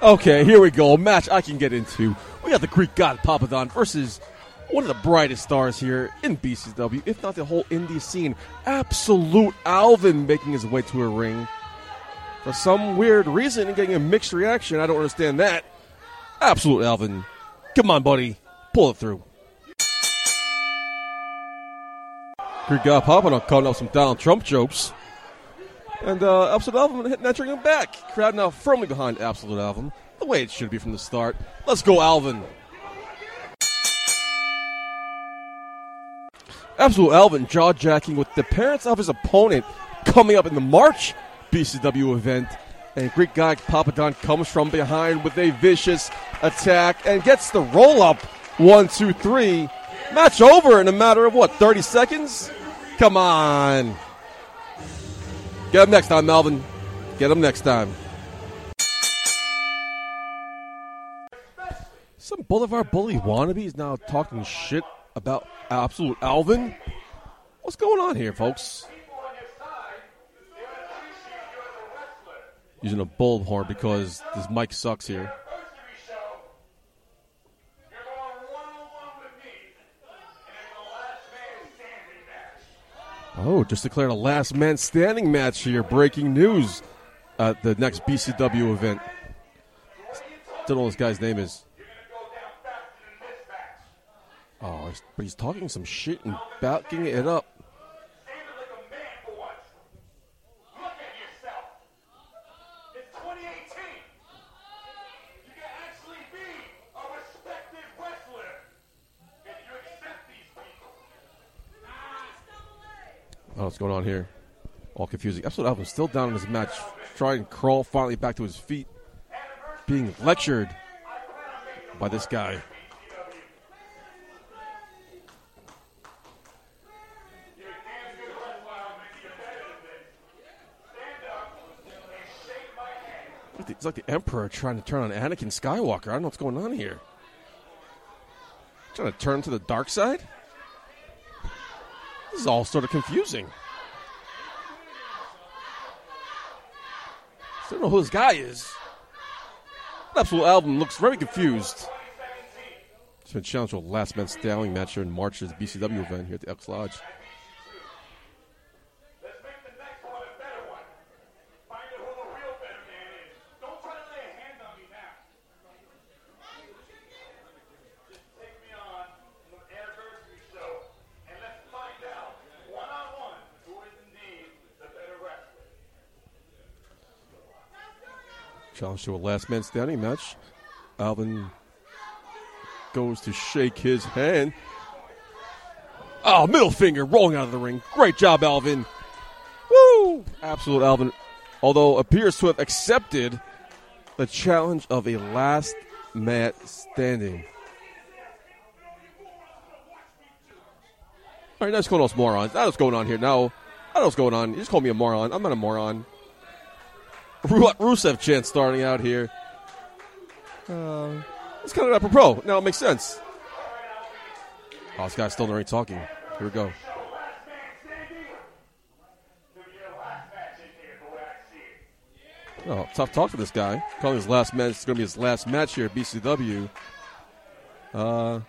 Okay, here we go. A match I can get into. We got the Greek God Papadon versus one of the brightest stars here in BCW, if not the whole indie scene. Absolute Alvin making his way to a ring. For some weird reason, and getting a mixed reaction. I don't understand that. Absolute Alvin. Come on, buddy. Pull it through. Greek popping Papadon calling up some Donald Trump jokes. And uh, Absolute Alvin hitting entering him back. Crowd now firmly behind Absolute Alvin. the way it should be from the start. Let's go, Alvin. Absolute Alvin jaw jacking with the parents of his opponent coming up in the March BCW event. And Greek guy Papadon comes from behind with a vicious attack and gets the roll up. One, two, three. Match over in a matter of what, 30 seconds? Come on. Get him next time, Melvin. Get him next time. Some Boulevard Bully wannabe is now talking shit about Absolute Alvin. What's going on here, folks? Using a bullhorn because this mic sucks here. Oh, just declared a last man standing match here. Breaking news at the next BCW event. Don't know this guy's name is. Oh, but he's talking some shit and backing it up. Oh, going on here? All confusing. Absolute Alvin still down in his match, trying to crawl finally back to his feet, being lectured by this guy. It's like the Emperor trying to turn on Anakin Skywalker. I don't know what's going on here. Trying to turn to the dark side? This is all sort of confusing. Don't know who this guy is. Absolute Alvin looks very confused. It's been challenged to a last man standing match here in March's BCW event here at the Elks Lodge. Challenge to a last man standing match. Alvin goes to shake his hand. Oh, middle finger rolling out of the ring. Great job, Alvin. Woo! Absolute Alvin. Although appears to have accepted the challenge of a last man standing. All right, that's calling us morons. That's going on here. Now, I know what's going on. You just call me a moron. I'm not a moron. Ru- Rusev chant starting out here. Uh, it's kind of apropos. Now it makes sense. Oh, this guy's still in the ring talking. Here we go. Oh, tough talk for this guy. Calling his last match. It's going to be his last match here at BCW. Uh, I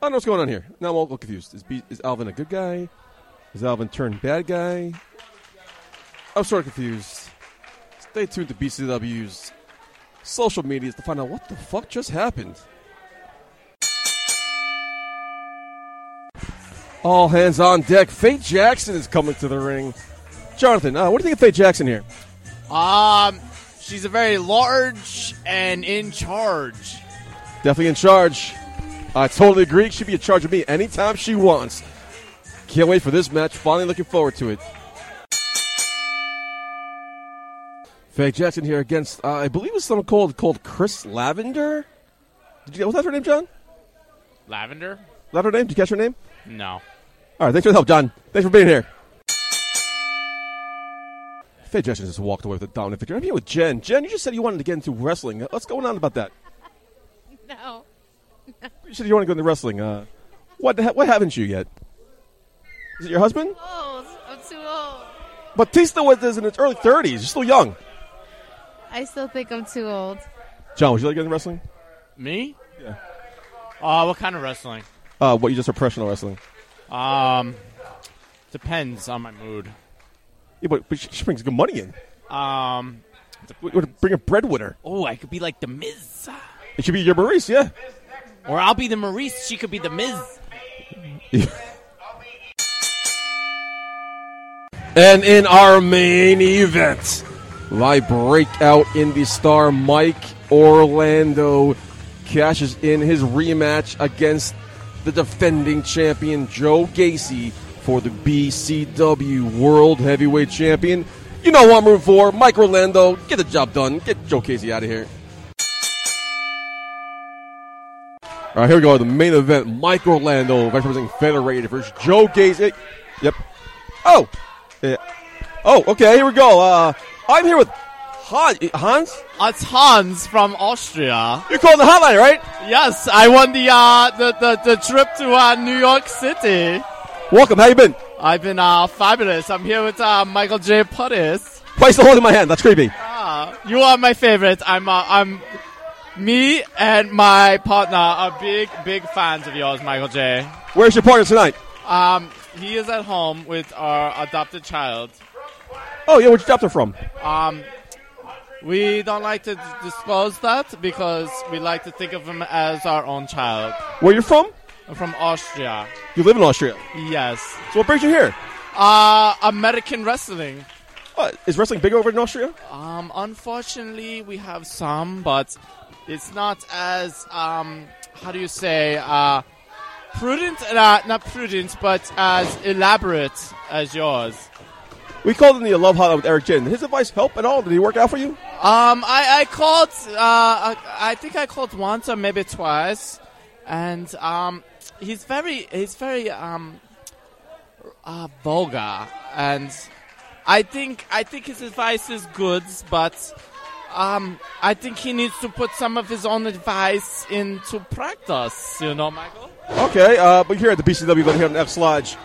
don't know what's going on here. Now I'm all confused. Is, B- is Alvin a good guy? Is Alvin turned bad guy? I'm sort of confused. Stay tuned to BCW's social medias to find out what the fuck just happened. All hands on deck. Faye Jackson is coming to the ring. Jonathan, uh, what do you think of Faye Jackson here? Um, she's a very large and in charge. Definitely in charge. I totally agree. She'd be in charge of me anytime she wants. Can't wait for this match. Finally looking forward to it. Faye Jackson here against, uh, I believe it was someone called called Chris Lavender. Did you? Was that her name, John? Lavender? Was that her name? Did you catch her name? No. All right, thanks for the help, John. Thanks for being here. Faye Jackson just walked away with a dominant victory. I'm here with Jen. Jen, you just said you wanted to get into wrestling. What's going on about that? (laughs) No. You said you want to go into wrestling. Uh, what the he- what haven't you yet? Is it your husband? Old. I'm too old. Batista was is in his early 30s. You're still young. I still think I'm too old. John, would you like to get into wrestling? Me? Yeah. Uh, what kind of wrestling? Uh, what you just said, professional wrestling? Um, depends on my mood. Yeah, but, but she, she brings good money in. Um, We would bring a breadwinner. oh, I could be like the Miz, It should be your Maryse, yeah. or I'll be the Maryse. She could be the Miz. (laughs) And in our main event, my breakout indie star Mike Orlando cashes in his rematch against the defending champion Joe Gacy for the BCW World Heavyweight Champion. You know what I'm rooting for. Mike Orlando, get the job done. Get Joe Gacy out of here. All right, here we go. The main event: Mike Orlando representing Federated versus Joe Gacy. Yep. Oh, yeah. Oh, okay. Here we go. Uh, I'm here with Han- Hans. It's Hans from Austria. You called the hotline, right? Yes, I won the uh, the, the the trip to uh, New York City. Welcome. How you been? I've been uh, fabulous. I'm here with uh, Michael J. Puttis. Place the hold in my hand. That's creepy. Ah, you are my favorite. I'm uh, I'm me and my partner are big big fans of yours, Michael J. Where's your partner tonight? Um, he is at home with our adopted child. Oh, yeah. Where'd you adopt her from? Um, we don't like to d- disclose that because we like to think of him as our own child. Where you're from? I'm from Austria. You live in Austria. Yes. So what brings you here? Uh, American wrestling. Uh, is wrestling big over in Austria? Um, unfortunately, we have some, but it's not as um, how do you say uh, prudent? Uh, not prudent, but as elaborate as yours. We called in the Love Hotline with Eric Jin. Did his advice help at all? Did he work out for you? Um, I, I called. Uh, I, I think I called once or maybe twice, and um, he's very he's very um, uh, vulgar, and I think I think his advice is good, but um, I think he needs to put some of his own advice into practice. You know, Michael. Okay, uh, but here at the BCW, going here on Elks Lodge.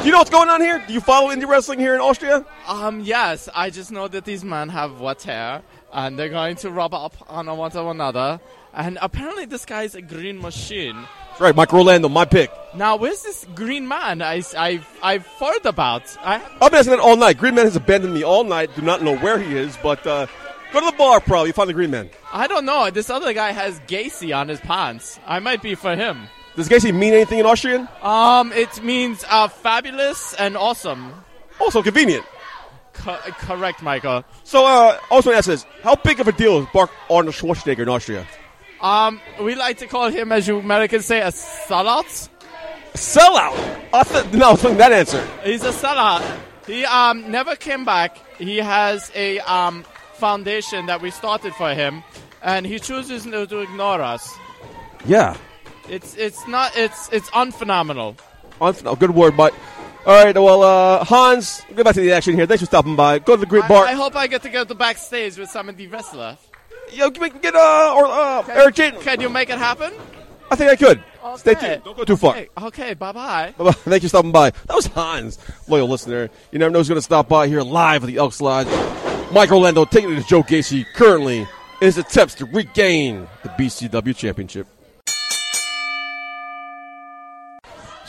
Do you know what's going on here? Do you follow indie wrestling here in Austria? Um, yes, I just know that these men have wet hair, and they're going to rub up on one to another. And apparently, this guy's a green machine. That's right, Mike Orlando, my pick. Now, where's this green man I, I've, I've heard about? I, I've been asking that all night. Green Man has abandoned me all night. Do not know where he is, but uh, go to the bar probably. You find the Green Man. I don't know. This other guy has Gacy on his pants. I might be for him. Does Gacy mean anything in Austrian? Um, it means uh, fabulous and awesome. Also convenient. Co- correct, Michael. So, uh, also ask this: How big of a deal is Bark Arnold Schwarzenegger in Austria? Um, we like to call him, as you Americans say, a sellout. Sellout. I th- no, I was that answer. He's a sellout. He um never came back. He has a um foundation that we started for him, and he chooses to ignore us. Yeah. It's it's not it's it's unphenomenal. Oh, good word, but. All right, well, uh, Hans, get back to the action here. Thanks for stopping by. Go to the Great I, Bar. I hope I get to go to the backstage with some of the wrestlers. Yo, get, get uh, or, uh, Eric. Can you make it happen? I think I could. Stay tuned. Don't go too far. Okay, okay bye bye. Bye-bye. (laughs) Thank you for stopping by. That was Hans, loyal listener. You never know who's going to stop by here live at the Elks Lodge. Mike Orlando taking it to Joe Gacy currently in his attempts to regain the BCW championship.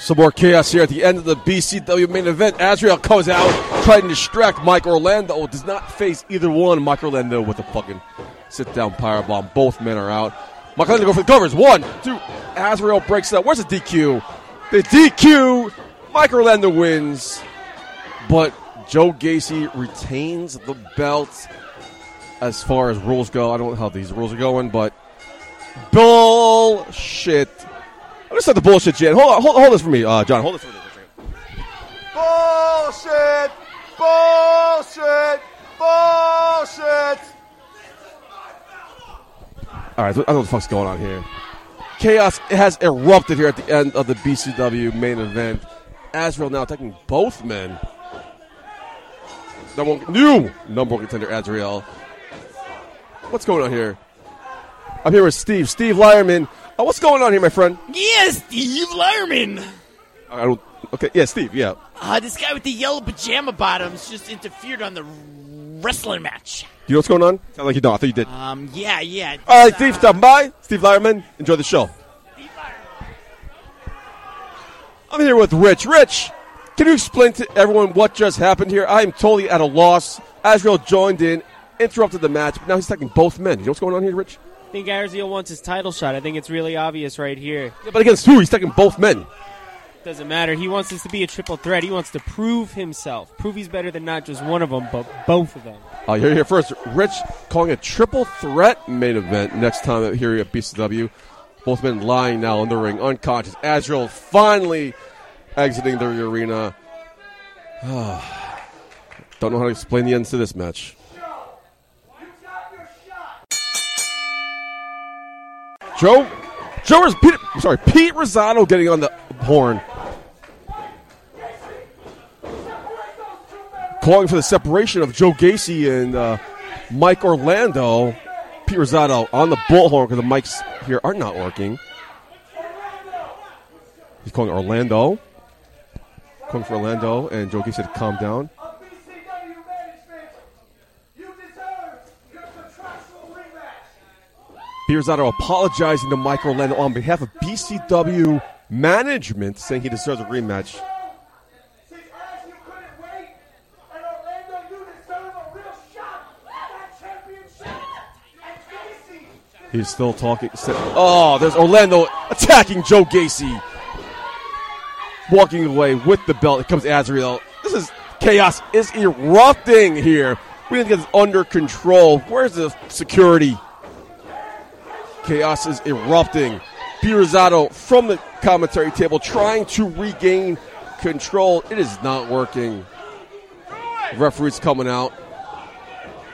Some more chaos here at the end of the BCW main event. Azrael comes out trying to distract Mike Orlando. Oh, does not face either one. Mike Orlando with a fucking sit down powerbomb. Both men are out. Mike Orlando go for the covers. One, two. Azrael breaks out. Where's the DQ? The DQ. Mike Orlando wins. But Joe Gacy retains the belt as far as rules go. I don't know how these rules are going, but bullshit. I'm gonna start the bullshit, Jan. Hold on, hold, hold this for me, uh, John. Hold this for me. Bullshit! Bullshit! Bullshit! All right, I don't know what the fuck's going on here. Chaos has erupted here at the end of the BCW main event. Azrael now attacking both men. Number one, new number one contender, Azrael. What's going on here? I'm here with Steve. Steve Lyerman. Uh, what's going on here, my friend? Yeah, Steve Lerman. I don't. Okay, yeah, Steve. Yeah. Uh, this guy with the yellow pajama bottoms just interfered on the wrestling match. You know what's going on? Sound like you don't. I thought you did. Um, yeah, yeah. All right, Steve, stopping by. Steve Lyerman. Enjoy the show. I'm here with Rich. Rich, can you explain to everyone what just happened here? I am totally at a loss. Azrael joined in, interrupted the match, but now he's attacking both men. You know what's going on here, Rich? I think Azrael wants his title shot. I think it's really obvious right here. Yeah, but against who? He's attacking both men. Doesn't matter. He wants this to be a triple threat. He wants to prove himself. Prove he's better than not just one of them, but both of them. Uh, you're here first. Rich calling a triple threat main event next time here at BCW. Both men lying now in the ring, unconscious. Azrael finally exiting the arena. (sighs) Don't know how to explain the ends to this match. Joe, Joe is Pete, sorry, Pete Rosado getting on the horn. Calling for the separation of Joe Gacy and uh, Mike Orlando. Pete Rosado on the bullhorn because the mics here are not working. He's calling Orlando. Calling for Orlando and Joe Gacy to calm down. Rosado apologizing to Mike Orlando on behalf of BCW management, saying he deserves a rematch. He's still talking. Oh, there's Orlando attacking Joe Gacy. Walking away with the belt. It comes Azrael. This is chaos is erupting here. We need to get this under control. Where's the security? Chaos is erupting. Pete Rosado from the commentary table trying to regain control. It is not working. Referee's coming out.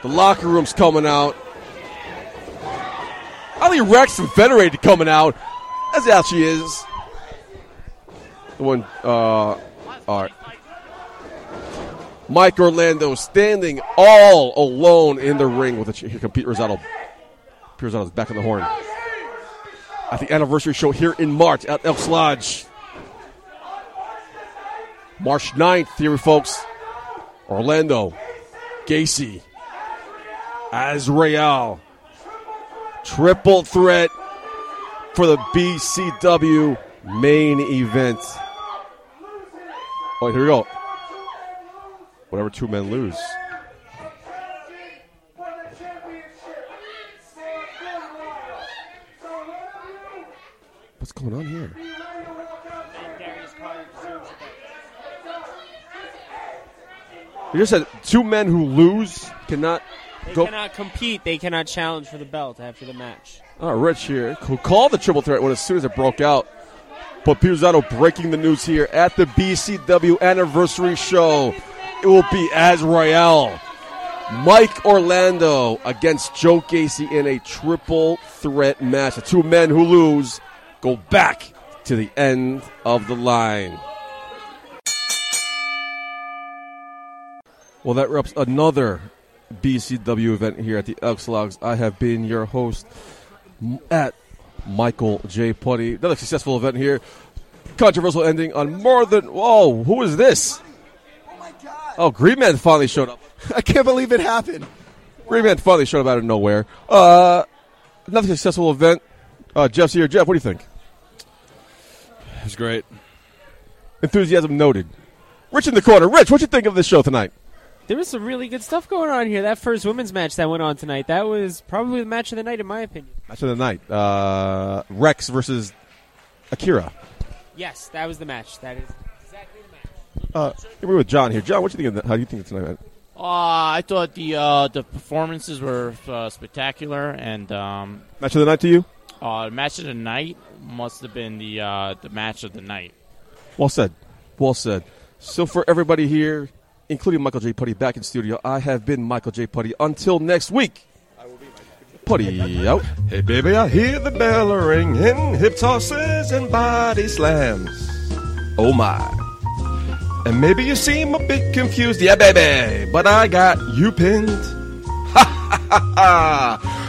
The locker room's coming out. I think Rex and Federated coming out. As how she is. The one, uh, all right. Mike Orlando standing all alone in the ring with a here comes Pete Rosado. Pete Rosado's back on the horn. At the anniversary show here in March at Elks Lodge. March 9th, here, folks. Orlando, Gacy, Azrael. Triple threat for the BCW main event. Oh, here we go. Whatever two men lose. What's going on here? You just said two men who lose cannot They go. cannot compete. They cannot challenge for the belt after the match. Oh, Rich here, who called the triple threat when as soon as it broke out. But Pizzano breaking the news here at the BCW anniversary show. It will be Azrael, Mike Orlando against Joe Gacy in a triple threat match. The two men who lose go back to the end of the line. Well, that wraps another BCW event here at the Elks Lodge. I have been your host at Michael J. Putty. Another successful event here. Controversial ending on more than. Whoa, who is this? Oh, my God. Oh, Green Man finally showed up. (laughs) I can't believe it happened. Green Man finally showed up out of nowhere. Uh, another successful event. Uh, Jeff's here. Jeff, what do you think? It's great. Enthusiasm noted. Rich in the corner. Rich, what you think of this show tonight? There was some really good stuff going on here. That first women's match that went on tonight, that was probably the match of the night, in my opinion. Match of the night. Uh, Rex versus Akira. Yes, that was the match. That is exactly the match. Uh, we're with John here. John, what do you think? Of the, how do you think of tonight? Man? Uh, I thought the uh, the performances were uh, spectacular, and um, Match of the night to you? Uh, the match of the night must have been the uh, the match of the night. Well said. Well said. So for everybody here, including Michael J. Putty back in studio, I have been Michael J. Putty. Until next week. I will be Michael J. Putty out. Hey baby, I hear the bell ringing, hip tosses and body slams. Oh my. And maybe you seem a bit confused, yeah baby, but I got you pinned. (laughs) Ha ha ha ha.